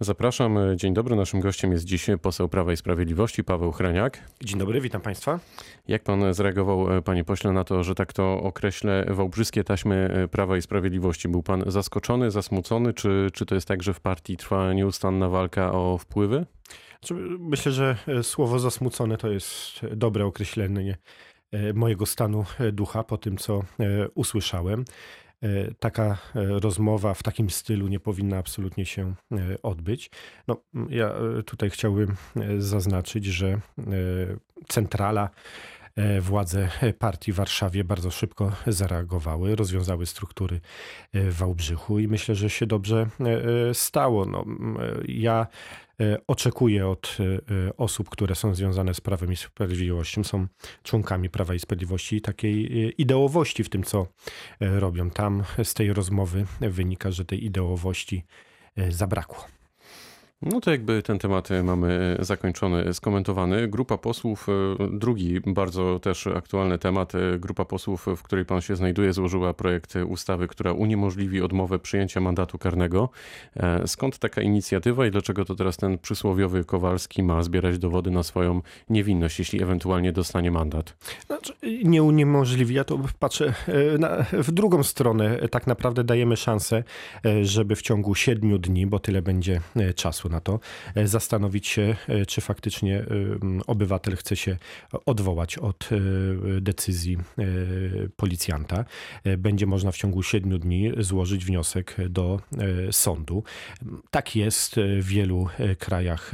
Zapraszam. Dzień dobry. Naszym gościem jest dziś poseł Prawa i Sprawiedliwości Paweł Hreniak. Dzień dobry, witam państwa. Jak pan zareagował, panie pośle, na to, że tak to określę, wałbrzyskie taśmy Prawa i Sprawiedliwości? Był pan zaskoczony, zasmucony, czy, czy to jest tak, że w partii trwa nieustanna walka o wpływy? Znaczy, myślę, że słowo zasmucone to jest dobre określenie e, mojego stanu ducha po tym, co e, usłyszałem. E, taka e, rozmowa w takim stylu nie powinna absolutnie się e, odbyć. No, ja tutaj chciałbym zaznaczyć, że centrala władze partii w Warszawie bardzo szybko zareagowały, rozwiązały struktury w Wałbrzychu i myślę, że się dobrze stało. No, ja E, oczekuję od e, osób, które są związane z Prawem i Sprawiedliwością, są członkami Prawa i Sprawiedliwości, takiej e, ideowości w tym, co robią. Tam z tej rozmowy wynika, że tej ideowości zabrakło. No to jakby ten temat mamy zakończony, skomentowany. Grupa posłów, e, drugi bardzo też aktualny temat, e, grupa posłów, w której pan się znajduje, złożyła projekt ustawy, która uniemożliwi odmowę przyjęcia mandatu karnego. E, skąd taka inicjatywa i dlaczego to teraz ten przysłowiowy Kowalski ma zbierać dowody na swoją niewinność, jeśli ewentualnie dostanie mandat? Znaczy, nie uniemożliwi, ja to patrzę na, w drugą stronę. Tak naprawdę dajemy szansę, żeby w ciągu siedmiu dni, bo tyle będzie czasu, na to, e, zastanowić się, e, czy faktycznie e, obywatel chce się odwołać od decyzji policjanta. Będzie można w ciągu siedmiu dni złożyć wniosek do sądu. Tak jest w wielu krajach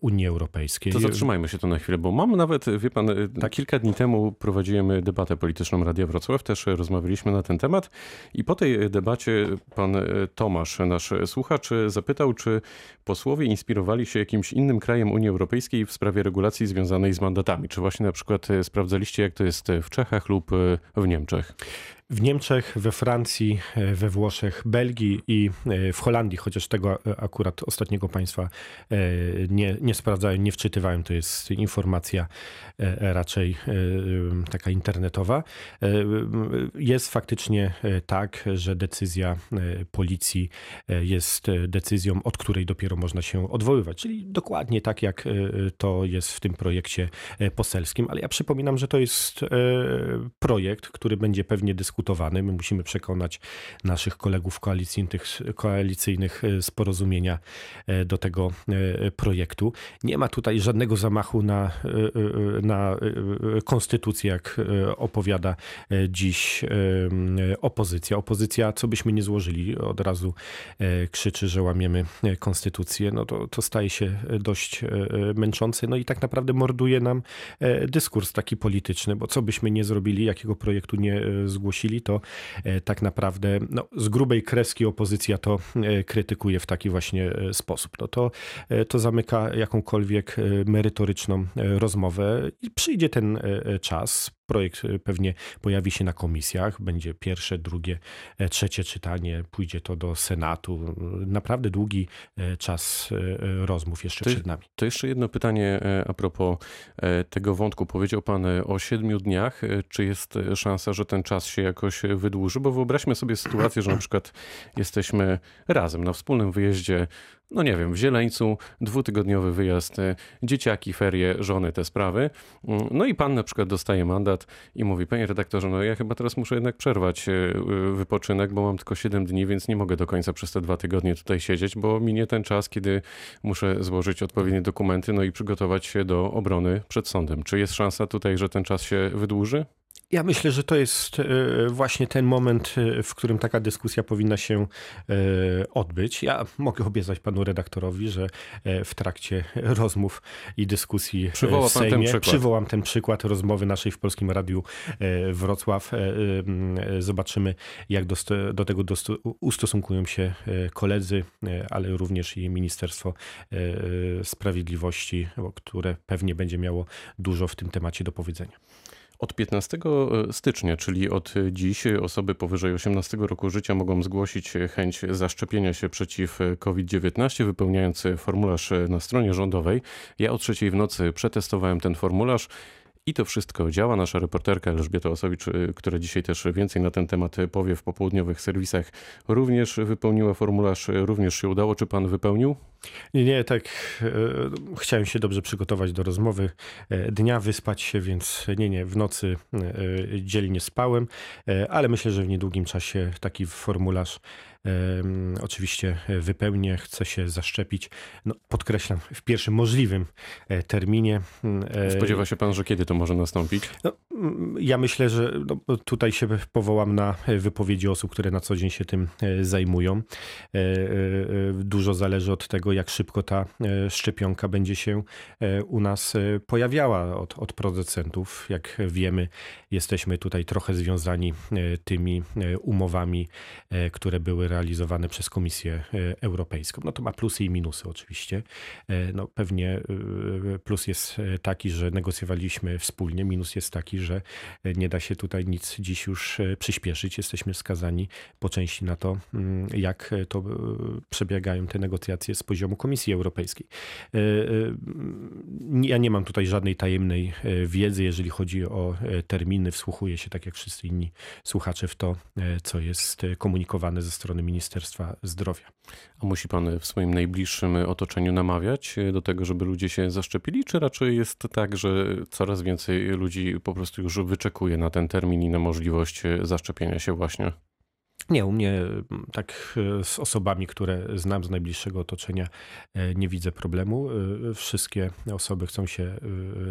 Unii Europejskiej. To zatrzymajmy się to na chwilę, bo mam nawet, wie pan, tak. kilka dni temu prowadziłem debatę polityczną Radia Wrocław, też rozmawialiśmy na ten temat i po tej debacie pan Tomasz, nasz słuchacz, zapytał, czy posłowie posłowie inspirowali się jakimś innym krajem Unii Europejskiej w sprawie regulacji związanej z mandatami? Czy właśnie na przykład e, sprawdzaliście, jak to jest w Czechach lub e, w Niemczech? W Niemczech, we Francji, e, we Włoszech, Belgii i e, w Holandii, chociaż tego e, akurat ostatniego państwa nie, nie sprawdzałem, nie wczytywałem, to jest informacja raczej taka internetowa. Jest faktycznie tak, że decyzja policji jest decyzją, od której dopiero można się odwoływać, czyli dokładnie tak, jak to jest w tym projekcie poselskim, ale ja przypominam, że to jest projekt, który będzie pewnie dyskutowany dyskutowany. My musimy przekonać naszych kolegów koalicyjnych, koalicyjnych z porozumienia e, do tego e, projektu. Nie ma tutaj żadnego zamachu na, e, na konstytucję, jak opowiada dziś opozycja. Opozycja, co byśmy nie złożyli, od razu krzyczy, że łamiemy konstytucję. No to, to staje się dość męczące. No i tak naprawdę morduje nam dyskurs taki polityczny, bo co byśmy nie zrobili, jakiego projektu nie zgłosili, to e, tak naprawdę no, z grubej kreski opozycja to e, krytykuje w taki właśnie e, sposób. No to, to zamyka jakąkolwiek merytoryczną rozmowę i przyjdzie ten czas, Projekt pewnie pojawi się na komisjach, będzie pierwsze, drugie, trzecie czytanie, pójdzie to do Senatu. Naprawdę długi czas rozmów jeszcze to, przed nami. To jeszcze jedno pytanie a propos tego wątku. Powiedział Pan o siedmiu dniach. Czy jest szansa, że ten czas się jakoś wydłuży? Bo wyobraźmy sobie sytuację, że na przykład jesteśmy razem na wspólnym wyjeździe no nie wiem, w Zieleńcu, dwutygodniowy wyjazd, dzieciaki, ferie, żony, te sprawy. Mm, no i pan na przykład dostaje mandat i mówi, panie redaktorze, no ja chyba teraz muszę jednak przerwać e, e, wypoczynek, bo mam tylko 7 dni, więc nie mogę do końca przez te dwa tygodnie tutaj siedzieć, bo minie ten czas, kiedy muszę złożyć odpowiednie dokumenty, no i przygotować się do obrony przed sądem. Czy jest szansa tutaj, że ten czas się wydłuży? Ja myślę, że to jest e, właśnie ten moment, e, w którym taka dyskusja powinna się e, odbyć. Ja mogę obiecać panu redaktorowi, że w trakcie rozmów i dyskusji Przywoła w Sejmie ten przywołam ten przykład rozmowy naszej w Polskim Radiu Wrocław. Zobaczymy, jak do, do tego ustosunkują się koledzy, ale również i Ministerstwo Sprawiedliwości, które pewnie będzie miało dużo w tym temacie do powiedzenia. Od 15 e, stycznia, czyli od dziś, osoby powyżej 18 roku życia mogą zgłosić chęć zaszczepienia się przeciw COVID-19, wypełniając formularz na stronie rządowej. Ja o trzeciej w nocy przetestowałem ten formularz I to wszystko działa. Nasza reporterka Elżbieta Osowicz, y, która dzisiaj też więcej na ten temat powie w popołudniowych serwisach, również wypełniła formularz, również się udało. Czy pan wypełnił? Nie, nie, tak e, chciałem się dobrze przygotować do rozmowy e, dnia, wyspać się, więc nie, nie, w nocy e, dzielnie spałem, ale myślę, że w niedługim czasie taki formularz oczywiście wypełnię, chcę się zaszczepić, no, podkreślam, w pierwszym możliwym e, terminie. E, Spodziewa się pan, że kiedy to może nastąpić? No, mm, ja myślę, że no, tutaj się powołam na wypowiedzi osób, które na co dzień się tym e, zajmują. E, e, Dużo zależy od tego, jak szybko ta e, szczepionka będzie się e, u nas e, pojawiała od, od producentów. Jak wiemy, jesteśmy tutaj trochę związani e, tymi e, umowami, e, które były realizowane przez Komisję e, Europejską. No to ma plusy i minusy oczywiście. E, No pewnie e, plus jest taki, że negocjowaliśmy wspólnie, minus jest taki, że nie da się tutaj nic dziś już przyspieszyć. Jesteśmy skazani po części na to, mm, jak to przebiegają te negocjacje z poziomu Komisji Europejskiej. Ja nie mam tutaj żadnej tajemnej wiedzy, jeżeli chodzi o terminy. Wsłuchuję się, tak jak wszyscy inni słuchacze, w to, co jest komunikowane ze strony Ministerstwa Zdrowia. A musi pan w swoim najbliższym otoczeniu namawiać do tego, żeby ludzie się zaszczepili, czy raczej jest tak, że coraz więcej ludzi po prostu już wyczekuje na ten termin i na możliwość zaszczepienia się właśnie? Nie, u mnie m, tak e, z osobami, które znam z najbliższego otoczenia, e, nie widzę problemu. E, Wszystkie osoby chcą się e,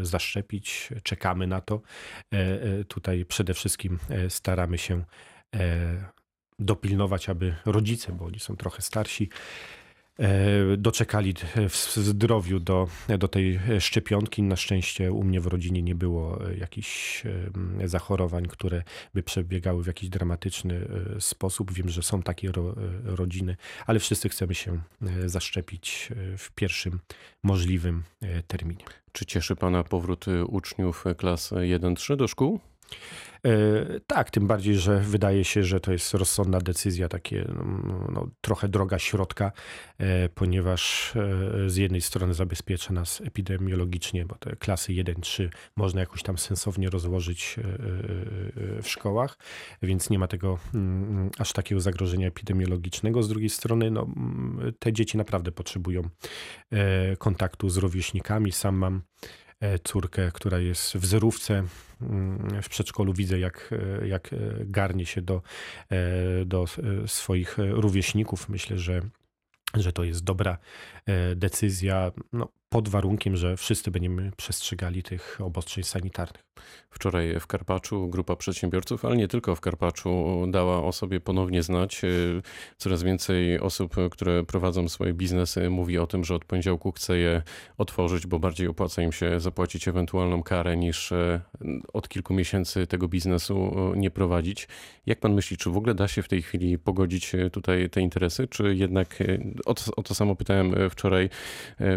zaszczepić, czekamy na to. E, e, Tutaj przede wszystkim e, staramy się e, dopilnować, aby rodzice, bo oni są trochę starsi, e, doczekali w zdrowiu do, do tej szczepionki. Na szczęście u mnie w rodzinie nie było e, jakichś e, zachorowań, które by przebiegały w jakiś dramatyczny sposób. Wiem, że są takie ro, rodziny, ale wszyscy chcemy się zaszczepić w pierwszym możliwym terminie. Czy cieszy pana powrót uczniów klas 1-3 do szkół? E, Tak, tym bardziej, że wydaje się, że to jest rozsądna decyzja, takie no, trochę droga środka, e, ponieważ e, z jednej strony zabezpiecza nas epidemiologicznie, bo te klasy 1-3 można jakoś tam sensownie rozłożyć w szkołach, więc nie ma tego mm, aż takiego zagrożenia epidemiologicznego. Z drugiej strony, no, mm, te dzieci naprawdę potrzebują kontaktu z rówieśnikami. Sam mam córkę, która jest w zerówce mm, w przedszkolu. Widzę, jak, e, jak e, garnie się do, e, do e, swoich rówieśników. Myślę, że, że to jest dobra e, decyzja, no, pod warunkiem, że wszyscy będziemy przestrzegali tych obostrzeń sanitarnych. Wczoraj w Karpaczu grupa przedsiębiorców, ale nie tylko w Karpaczu, dała o sobie ponownie znać. Coraz więcej osób, które prowadzą swoje biznesy, mówi o tym, że od poniedziałku chce je otworzyć, bo bardziej opłaca im się zapłacić ewentualną karę niż e, od kilku miesięcy tego biznesu e, nie prowadzić. Jak pan myśli, czy w ogóle da się w tej chwili pogodzić e, tutaj te interesy, czy jednak o to, o to samo pytałem wczoraj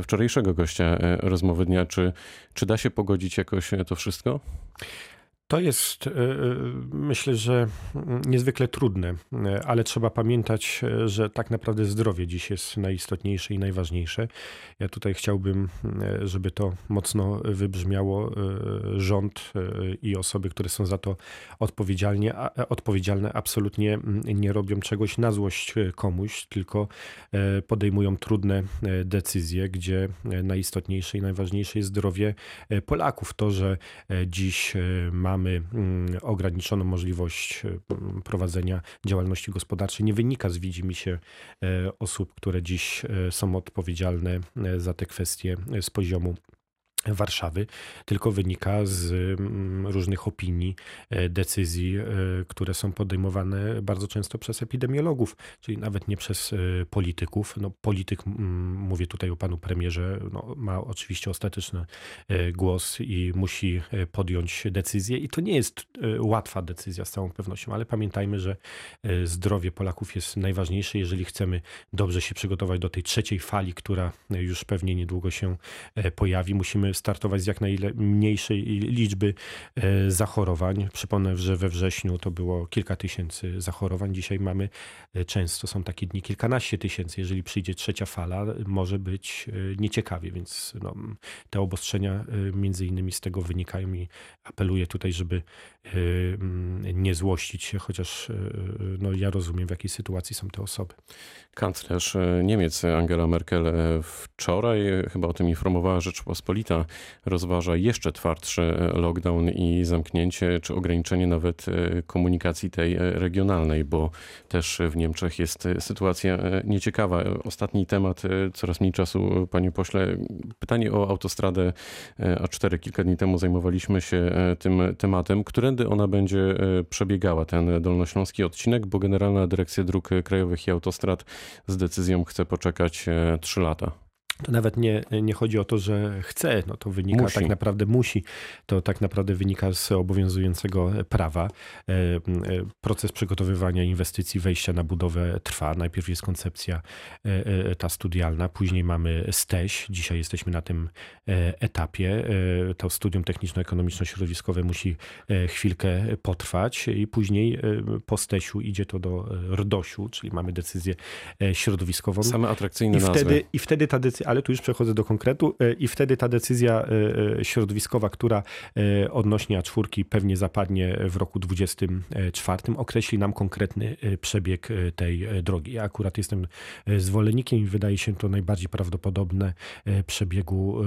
wczorajszego gościa e, rozmowy dnia, czy, czy da się pogodzić jakoś e, to wszystko? To jest, e, e, myślę, że mm, niezwykle trudne, e, ale trzeba pamiętać, że tak naprawdę zdrowie dziś jest najistotniejsze i najważniejsze. Ja tutaj chciałbym, żeby to mocno wybrzmiało. Rząd i osoby, które są za to odpowiedzialnie, odpowiedzialne, absolutnie mm, nie robią czegoś na złość komuś, tylko podejmują trudne decyzje, gdzie najistotniejsze i najważniejsze jest zdrowie Polaków. To, że dziś e, mamy mm, ograniczoną możliwość e, prowadzenia działalności gospodarczej, nie wynika z widzimisię e, osób, które dziś e, są odpowiedzialne za te kwestie z poziomu Warszawy, tylko wynika z mm, różnych opinii, e, decyzji, e, które są podejmowane bardzo często przez epidemiologów, czyli nawet nie przez e, polityków. No, polityk, mówię tutaj o panu premierze, no, ma oczywiście ostateczny głos i musi podjąć decyzję. I to nie jest łatwa decyzja z całą pewnością, ale pamiętajmy, że zdrowie Polaków jest najważniejsze, jeżeli chcemy dobrze się przygotować do tej trzeciej fali, która już pewnie niedługo się pojawi. Musimy startować z jak najmniejszej liczby e, zachorowań. Przypomnę, że we wrześniu to było kilka tysięcy zachorowań. Dzisiaj mamy e, często są takie dni kilkanaście tysięcy. Jeżeli przyjdzie trzecia fala, może być nieciekawie, więc no, te obostrzenia między innymi z tego wynikają i apeluję tutaj, żeby nie złościć się, chociaż no, ja rozumiem, w jakiej sytuacji są te osoby. Kanclerz Niemiec Angela Merkel wczoraj chyba o tym informowała Rzeczpospolita, rozważa jeszcze twardszy lockdown i zamknięcie czy ograniczenie nawet komunikacji tej regionalnej, bo też w Niemczech jest sytuacja nieciekawa. Ostatni temat, coraz mniej czasu, panie pośle. Pytanie o autostradę A4. Kilka dni temu zajmowaliśmy się tym tematem. Którędy ona będzie przebiegała, ten dolnośląski odcinek, bo Generalna Dyrekcja Dróg Krajowych i Autostrad z decyzją chce poczekać 3 lata to nawet nie, nie chodzi o to, że chce, no to wynika musi. tak naprawdę musi, to tak naprawdę wynika z obowiązującego prawa. E, e, proces przygotowywania inwestycji, wejścia na budowę trwa. Najpierw jest koncepcja e, ta studialna, później mamy STEŚ. Dzisiaj jesteśmy na tym etapie. To studium techniczno-ekonomiczno-środowiskowe musi chwilkę potrwać i później po STEŚu idzie to do RDOŚu, czyli mamy decyzję środowiskową. Same atrakcyjne I nazwy. wtedy, I wtedy ta decyzja ale tu już przechodzę do konkretu e, i wtedy ta decyzja e, e, środowiskowa, która odnośnie A4 pewnie zapadnie w roku 2024, określi nam konkretny przebieg tej drogi. Ja akurat jestem zwolennikiem i wydaje się to najbardziej prawdopodobne przebiegu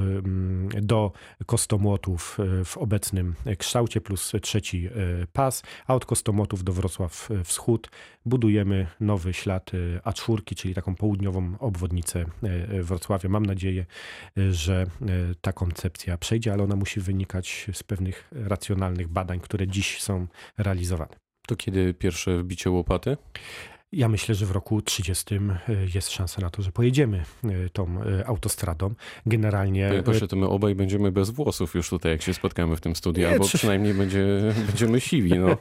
do Kostomłotów w obecnym kształcie plus trzeci pas, a od Kostomłotów do Wrocław Wschód budujemy nowy ślad A4, czyli taką południową obwodnicę Wrocławia Mam nadzieję, że e, ta koncepcja przejdzie, ale ona musi wynikać z pewnych racjonalnych badań, które dziś są realizowane. To kiedy pierwsze wbicie łopaty? Ja myślę, że w roku 30 e, jest szansa na to, że pojedziemy e, tą e, autostradą. Generalnie. Panie pośle, to my obaj będziemy bez włosów już tutaj, jak się spotkamy w tym studiu, albo czy... przynajmniej będzie, będziemy siwi. No.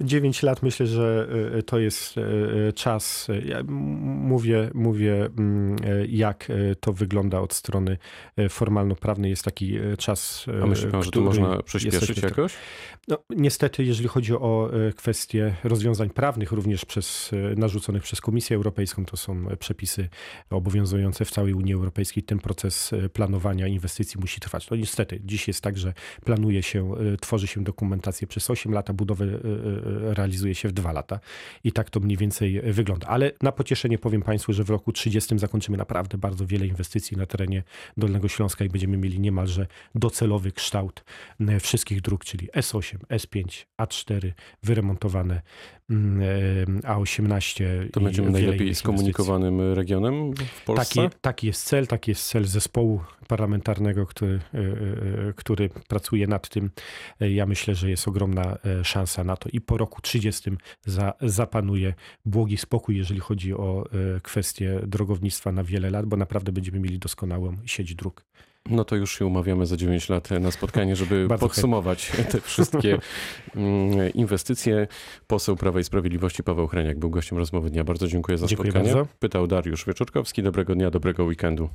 9 lat myślę, że to jest czas. Ja mówię, mówię, mm, jak to wygląda od strony formalno-prawnej. Jest taki czas. A myśli pan, że to można przyspieszyć jakoś? No, niestety, jeżeli chodzi o kwestie rozwiązań prawnych, również przez narzuconych przez Komisję Europejską. To są przepisy obowiązujące w całej Unii Europejskiej. Ten proces e, planowania inwestycji musi trwać. No niestety, dziś jest tak, że planuje się, e, tworzy się dokumentację przez 8 lat, a budowę e, realizuje się w 2 lata. I tak to mniej więcej wygląda. Ale na pocieszenie powiem Państwu, że w roku 30 zakończymy naprawdę bardzo wiele inwestycji na terenie Dolnego Śląska i będziemy mieli niemalże docelowy kształt wszystkich dróg, czyli S8, S5, A4, wyremontowane mm, A18 to będziemy najlepiej skomunikowanym regionem w Polsce? Taki, taki jest cel, taki jest cel zespołu parlamentarnego, który, e, e, e, który pracuje nad tym. Ja myślę, że jest ogromna szansa na to i po roku 30 za, zapanuje błogi spokój, jeżeli chodzi o kwestie drogownictwa na wiele lat, bo naprawdę będziemy mieli doskonałą sieć dróg. No to już się umawiamy za 9 lat na spotkanie, żeby podsumować chętnie. te wszystkie mm, inwestycje. Poseł Prawa i Sprawiedliwości Paweł Hreniak był gościem rozmowy dnia. Bardzo dziękuję za dziękuję spotkanie. Bardzo. Pytał Dariusz Wieczorkowski. Dobrego dnia, dobrego weekendu.